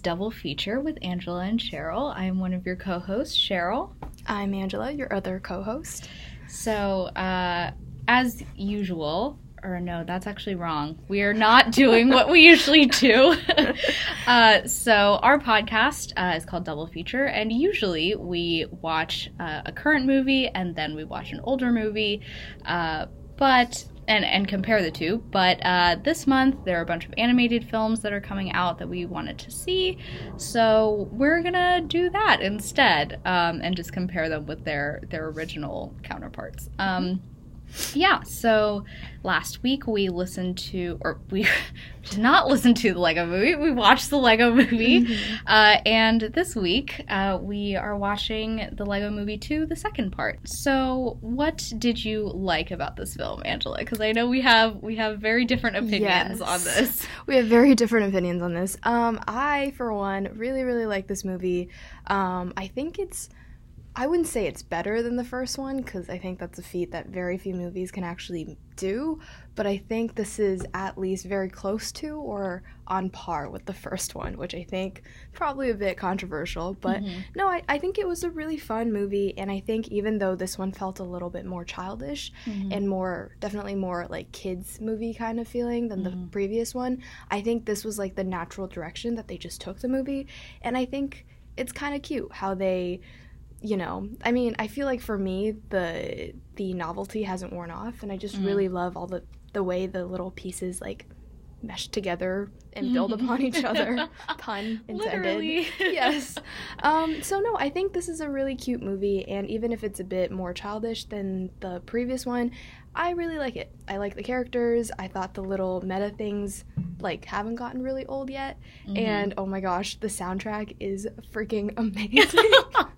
Double Feature with Angela and Sheryl. I am one of your co hosts, Sheryl. I'm Angela, your other co host. So, uh, as usual, or no, that's actually wrong. We are not doing what we usually do. uh, so, our podcast uh, is called Double Feature, and usually we watch uh, a current movie and then we watch an older movie. Uh, but and and compare the two. But uh, this month there are a bunch of animated films that are coming out that we wanted to see, so we're gonna do that instead um, and just compare them with their their original counterparts. Um, yeah, so last week we listened to, or we did not listen to the Lego movie, we watched the Lego movie. Mm-hmm. Uh, and this week uh, we are watching the Lego movie 2, the second part. So, what did you like about this film, Angela? Because I know we have we have very different opinions yes. on this. We have very different opinions on this. Um, I, for one, really, really like this movie. Um, I think it's I wouldn't say it's better than the first one because I think that's a feat that very few movies can actually do, but I think this is at least very close to or on par with the first one, which I think probably a bit controversial. But mm-hmm. no, I, I think it was a really fun movie, and I think even though this one felt a little bit more childish mm-hmm. and more definitely more like kids movie kind of feeling than mm-hmm. the previous one, I think this was like the natural direction that they just took the movie, and I think it's kind of cute how they you know, I mean, I feel like for me the the novelty hasn't worn off, and I just mm. really love all the the way the little pieces like mesh together and build upon each other. Pun intended. yes. Um, so no, I think this is a really cute movie, and even if it's a bit more childish than the previous one, I really like it. I like the characters. I thought the little meta things like haven't gotten really old yet, mm-hmm. and oh my gosh, the soundtrack is freaking amazing.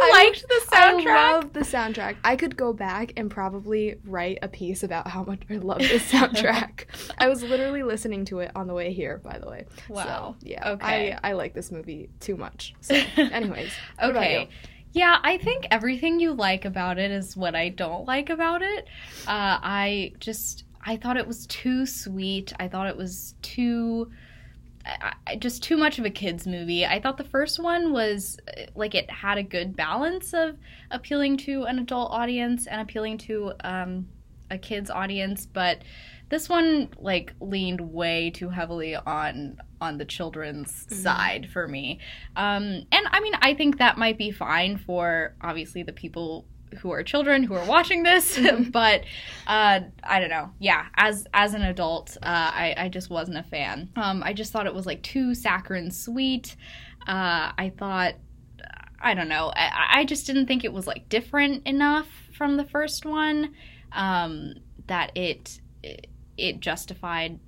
you liked the soundtrack? I love the soundtrack. I could go back and probably write a piece about how much I love this soundtrack. I was literally listening to it on the way here, by the way. Wow. So, yeah. Okay. I, I like this movie too much. So, anyways. okay. Yeah, I think everything you like about it is what I don't like about it. Uh, I just I thought it was too sweet. I thought it was too I, just too much of a kids movie. I thought the first one was like it had a good balance of appealing to an adult audience and appealing to um, a kids audience, but this one like leaned way too heavily on on the children's mm-hmm. side for me. Um, and I mean, I think that might be fine for obviously the people who are children who are watching this mm-hmm. but uh, i don't know. Yeah as as an adult uh, I, I just wasn't a fan. Um, i just thought it was like too saccharine sweet. Uh, i thought i don't know. I, I, just didn't think it was like different enough from the first one um, that it, it, it justified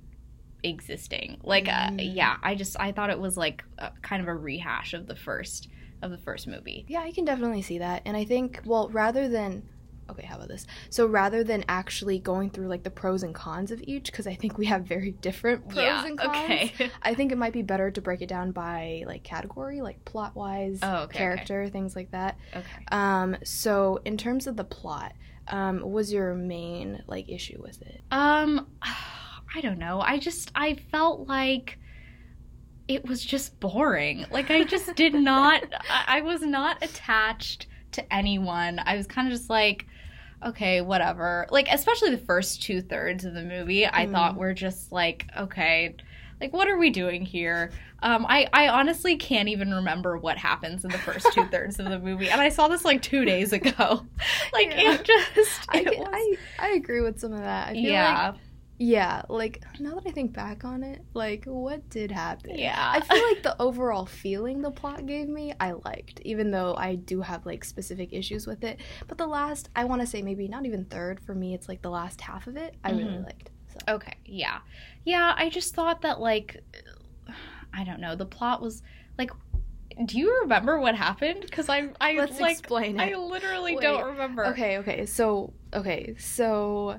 existing. Like uh, mm. yeah i just i thought it was like a, kind of a rehash of the first of the first movie. Yeah, I can definitely see that. And I think, well, rather than okay, how about this? So rather than actually going through like the pros and cons of each, because I think we have very different pros yeah, and cons. Okay. I think it might be better to break it down by like category, like plot wise, oh, okay, character, okay. things like that. Okay. Um, so in terms of the plot, um, what was your main like issue with it? Um, I don't know. I just I felt like it was just boring. Like I just did not I was not attached to anyone. I was kind of just like okay, whatever. Like especially the first two thirds of the movie, I mm. thought were just like, okay, like what are we doing here? Um, I I honestly can't even remember what happens in the first two thirds of the movie, and I saw this like two days ago. like yeah. it just, it I, was... I I agree with some of that. I feel yeah. Like yeah, like now that I think back on it, like what did happen? Yeah. I feel like the overall feeling the plot gave me, I liked, even though I do have like specific issues with it. But the last, I want to say maybe not even third for me, it's like the last half of it, I mm-hmm. really liked. So. Okay, yeah. Yeah, I just thought that like I don't know, the plot was like do you remember what happened? Because I, I Let's like, explain it. I literally Wait. don't remember. Okay, okay. So, okay, so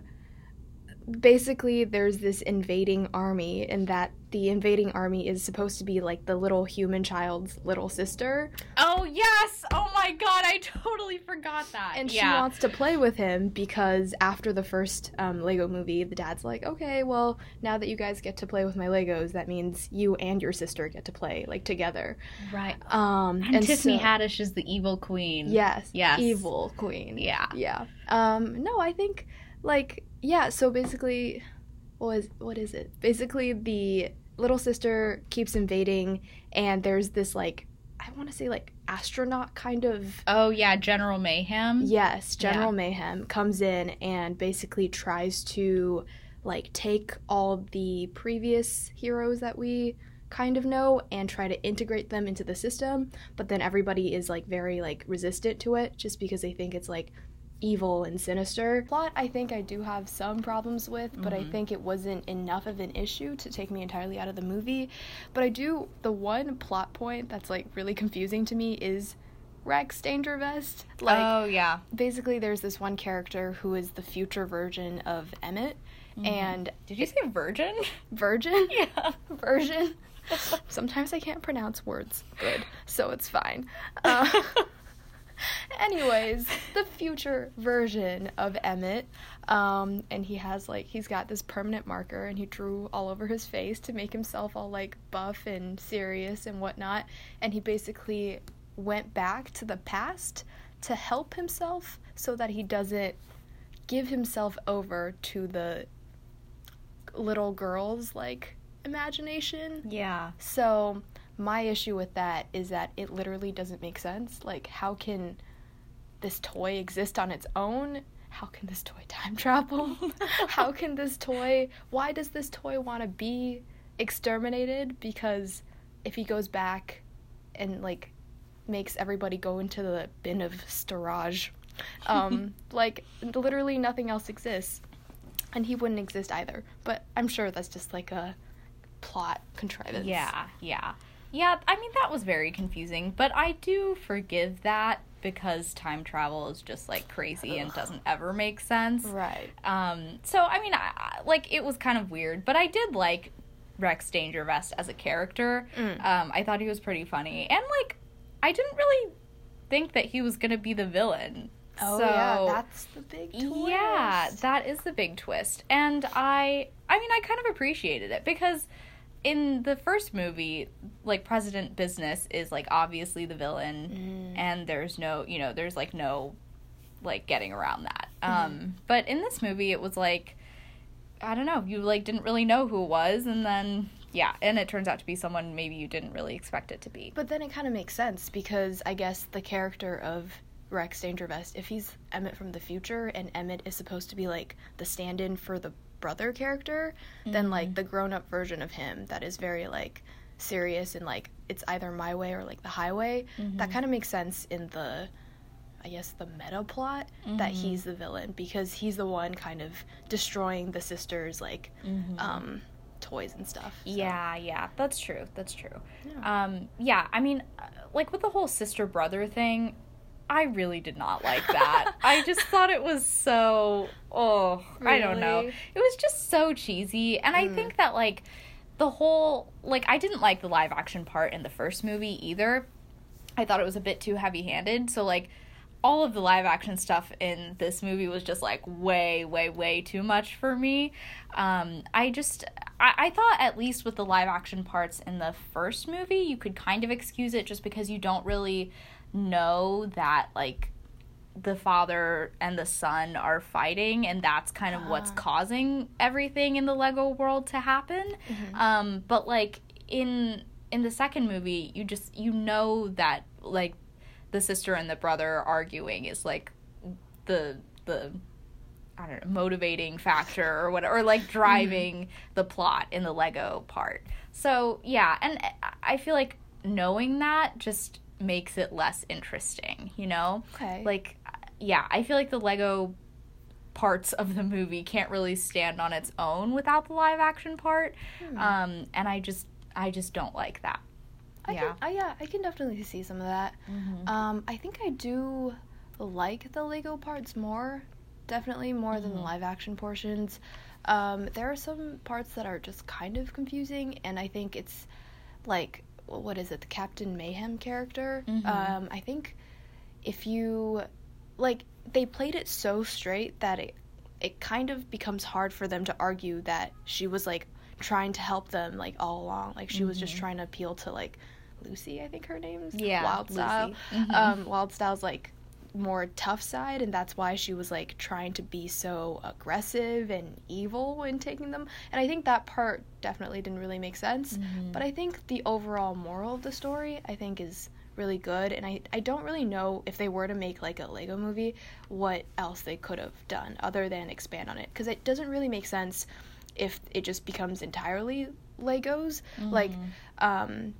basically there's this invading army and that the invading army is supposed to be like the little human child's little sister. Oh yes! Oh my god, I totally forgot that. And she wants to play with him because after the first um, Lego movie, the dad's like, okay, well, now that you guys get to play with my Legos, that means you and your sister get to play like together. right. Um, And, Tiffany so- Haddish is the evil queen. Yes. Yes. Evil queen. Yeah. Yeah. Um, no, I think like yeah, so basically what is what is it? Basically the little sister keeps invading and there's this like I want to say like astronaut kind of Oh yeah, General Mayhem. yes, General Mayhem comes in and basically tries to like take all the previous heroes that we kind of know and try to integrate them into the system but then everybody is like very like resistant to it just because they think it's like evil and sinister plot i think i do have some problems with but i Mhm. think it wasn't enough of an issue to take me entirely out of the movie but i do the one plot point that's like really confusing to me is rex dangervest like oh yeah. basically there's this one character who is the future version of Emmett and Did you say virgin? virgin yeah. version sometimes I can't pronounce words good so it's fine uh, anyways the future version of Emmett um, and he has like he's got this permanent marker and he drew all over his face to make himself all like buff and serious and whatnot and he basically went back to the past to help himself so that he doesn't give himself over to the little girl's like imagination. Yeah. So my issue with that is that it literally doesn't make sense. Like how can this toy exist on its own? How can this toy time travel? how can this toy why does this toy want to be exterminated because if he goes back and like makes everybody go into the bin of storage um like literally nothing else exists and he wouldn't exist either but i'm sure that's just like a plot contrivance Yeah, yeah. Yeah, I mean that was very confusing, but I do forgive that because time travel is just like crazy and doesn't ever make sense. right Um, so I mean, I, I- like it was kind of weird, but I did like Rex Dangervest as a character. Mm. Um, I thought he was pretty funny, and like I didn't really think that he was gonna be the villain. oh so, yeah that's the big twist yeah, that is the big twist. And I I mean I kind of appreciated it because in the first movie, like President Business is like obviously the villain Mm. and there's no, you know, there's like no like getting around that. Mm-hmm. Um but in this movie it was like I don't know, you like didn't really know who it was and then yeah, and it turns out to be someone maybe you didn't really expect it to be. But then it kind of makes sense because I guess the character of Rex Dangervest, if he's Emmett from the future and Emmett is supposed to be like the stand in for the brother character, than like the grown up version of him that is very like serious and like it's either my way or like the highway, that kind of makes sense in the. I guess the meta plot that he's the villain because he's the one kind of destroying the sisters like um toys and stuff. so. Yeah, yeah, that's true. That's true. Yeah. Um, yeah, I mean, uh, like with the whole sister brother thing, I really did not like that. I just thought it was so oh, I don't know. It was just so cheesy, and I think that like the whole like I didn't like the live action part in the first movie either. I thought it was a bit too heavy handed. So like all of the live action stuff in this movie was just like way, way, way too much for me. Um, I just I, I thought at least with the live action parts in the first movie, you could kind of excuse it just because you don't really know that like the father and the son are fighting and that's kind of what's Ah. causing everything in the lego world to happen um but like in in the second movie you just you know that like the sister and the brother arguing is like the the I don't know, motivating factor or whatever, or like driving the plot in the Lego part. So, yeah, and I feel like knowing that just makes it less interesting, you know? Okay. Like, yeah, I feel like the Lego parts of the movie can't really stand on its own without the live action part. Um, and I just, I just don't like that. I yeah. can, I, yeah, I can definitely see some of that. Um, I think I do like the Lego parts more definitely more than the Mhm. live action portions. Um, there are some parts that are just kind of confusing, and I think it's like what is it, the Captain Mayhem character? Mhm. Um, I think if you like they played it so straight that it it kind of becomes hard for them to argue that she was like trying to help them like all along like she was just Mhm. trying to appeal to like lucy i think her name's Yeah, Wyldstyle. Mhm. um Wyldstyle's like more tough side and that's why she was like trying to be so aggressive and evil when taking them. And i think that part definitely didn't really make sense. Mhm. but i think the overall moral of the story i think is really good. And I, I don't really know if they were to make like a lego movie what else they could have done other than expand on it. Because it doesn't really make sense if it just becomes entirely legos. Like Mhm. um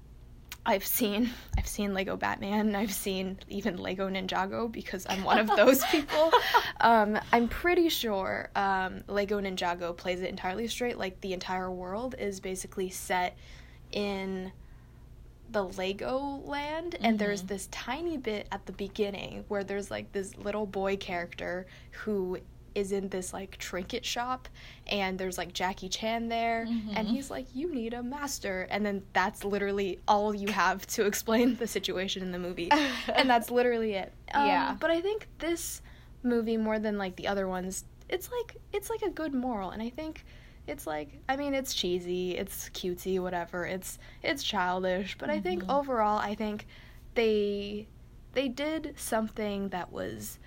I've seen I've seen Lego Batman and I've seen even Lego Ninjago because I'm one of those people. Um, I'm pretty sure um, Lego Ninjago plays it entirely straight. Like the entire world is basically set in the Lego land, and there's Mhm. this tiny bit at the beginning where there's like this little boy character who is in this like trinket shop and there's like Jackie Chan there and Mhm. he's like you need a master and then that's literally all you have to explain the situation in the movie and that's literally it um, Yeah. but I think this movie more than like the other ones it's like it's like a good moral and I think it's like I mean it's cheesy it's cutesy whatever it's it's childish but I think Mhm. overall I think they they did something that was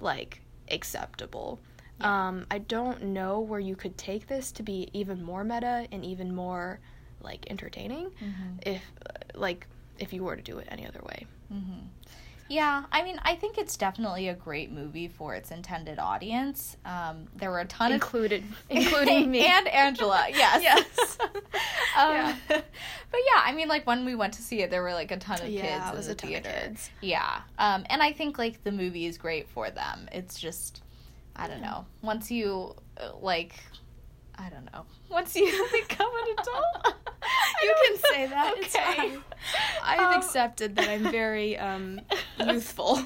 like acceptable. Yeah. Um, I don't know where you could take this to be even more meta and even more like entertaining Mhm. if uh, like if you were to do it any other way. hmm Yeah, I mean, I think it's definitely a great movie for its intended audience. Um, there were a ton Included of including me. and Angela. Yes, Yes. um, Yeah. But yeah, I mean, like when we went to see it, there were like a ton of Yeah, kids it in was the a ton of theater. kids. Yeah, um, and I think like the movie is great for them. It's just, I don't know. Once you uh, like, I don't know. Once you become an adult, You can say that. It's Okay. fine. I've Um, accepted that I'm very um youthful.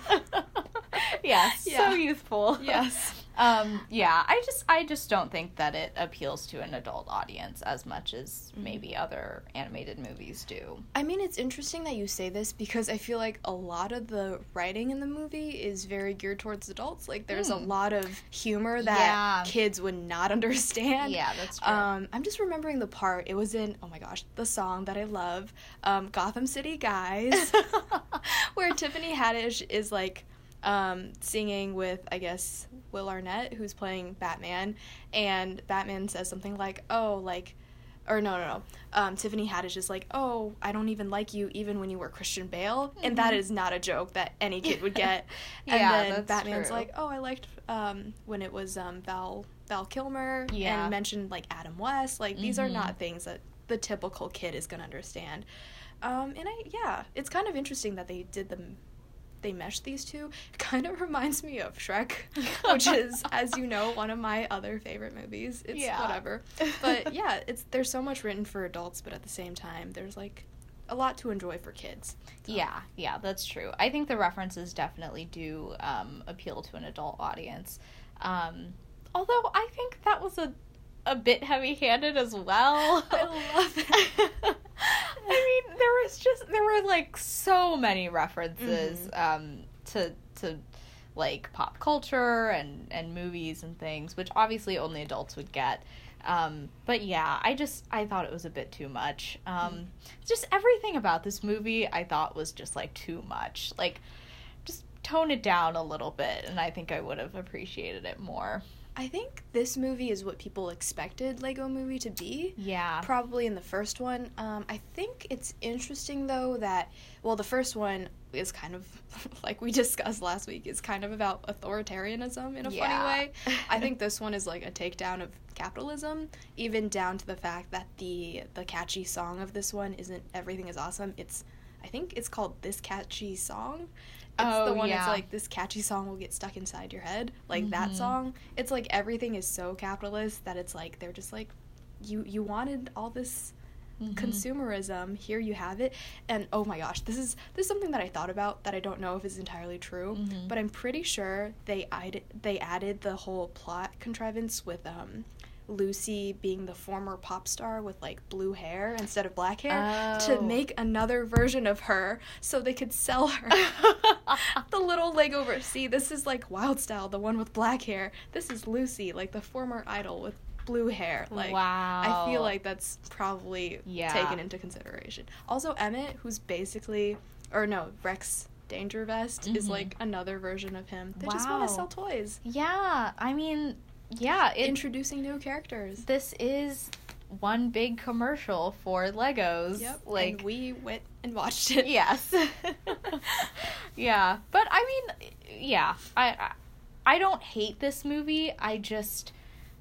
yes, Yeah. so youthful. yes. Um, yeah, I just I just don't think that it appeals to an adult audience as much as Mhm. maybe other animated movies do. I mean, it's interesting that you say this because I feel like a lot of the writing in the movie is very geared towards adults. Like, there's a Hmm. lot of humor that Yeah. kids would not understand. yeah, that's true. Um, I'm just remembering the part. It was in, oh my gosh, the song that I love, um, Gotham City Guys, where Tiffany Haddish is like um, singing with, I guess, Will Arnett, who's playing Batman, and Batman says something like, oh, like, or no, no, no. Um, Tiffany Haddish is like, oh, I don't even like you even when you were Christian Bale. And that Mhm. is not a joke that any kid would get. And Yeah, then Batman's true. like, oh, I liked um, when it was um, Val Val Kilmer Yeah. and mentioned like Adam West. Like these are Mhm. not things that the typical kid is gonna understand. Um, and I yeah, it's kind of interesting that they did them. They mesh these two. It kind of reminds me of Shrek, which is, as you know, one of my other favorite movies. It's Yeah. whatever, but yeah, it's there's so much written for adults, but at the same time, there's like a lot to enjoy for kids. So- Yeah, yeah, that's true. I think the references definitely do um, appeal to an adult audience. Um, although I think that was a a bit heavy-handed as well. I love it. Was just there were like so many references um, to to like pop culture and and movies and things, which obviously only adults would get. Um, but yeah, I just I thought it was a bit too much. Um, Just everything about this movie I thought was just like too much. Like, just tone it down a little bit, and I think I would have appreciated it more. I think this movie is what people expected Lego Movie to be. Yeah. Probably in the first one. Um, I think it's interesting though that well, the first one is kind of like we discussed last week. is kind of about authoritarianism in a Yeah. funny way. I think this one is like a takedown of capitalism, even down to the fact that the the catchy song of this one isn't "Everything Is Awesome." It's I think it's called "This Catchy Song." It's Oh, the one yeah. it's like this catchy song will get stuck inside your head. Like that Mhm. song. It's like everything is so capitalist that it's like they're just like you you wanted all this Mhm. consumerism. Here you have it, and oh my gosh, this is this is something that I thought about that I don't know if is entirely true, Mhm. but I'm pretty sure they added they added the whole plot contrivance with um. Lucy being the former pop star with like blue hair instead of black hair to Oh. make another version of her so they could sell her. the little Lego ver- See, this is like Wyldstyle, the one with black hair. This is Lucy, like the former idol with blue hair. Like wow. I feel like that's probably Yeah. taken into consideration. Also, Emmett, who's basically, or no, Rex Dangervest is Mhm. like another version of him. They just want to sell toys, Yeah, I mean, yeah, it, introducing new characters. this is one big commercial for Legos. Yep, like and we went and watched it. yes, yeah. But I mean, yeah, I, I I don't hate this movie. I just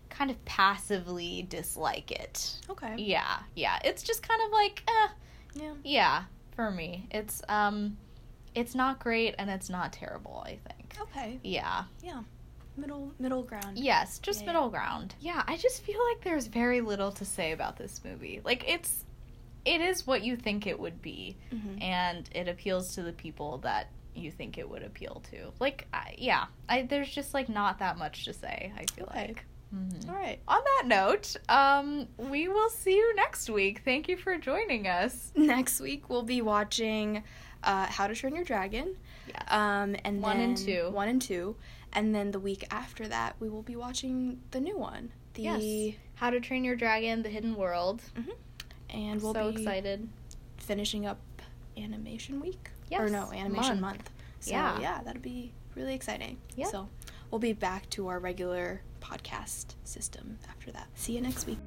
kind of passively dislike it. Okay. Yeah, yeah. It's just kind of like, eh, Yeah. yeah. For me, it's um, it's not great and it's not terrible. I think. Okay. Yeah. Yeah. Middle middle ground. Yes, just Yeah. middle ground. Yeah, I just feel like there's very little to say about this movie. Like it's it is what you think it would be Mhm. and it appeals to the people that you think it would appeal to. Like I, yeah, I there's just like not that much to say, I feel Okay. like. Mhm. All right. On that note, um we will see you next week. Thank you for joining us. Next week we'll be watching uh, How to Train Your Dragon. Yes. Um, and One and two. One and two, and then the week after that we will be watching the new one. The yes. How to Train Your Dragon: The Hidden World. and we'll so be excited. finishing up Animation Week. Yes. Or no, Animation month. Month. So Yeah. yeah, that'll be really exciting. Yep. So we'll be back to our regular podcast system after that. See you next week.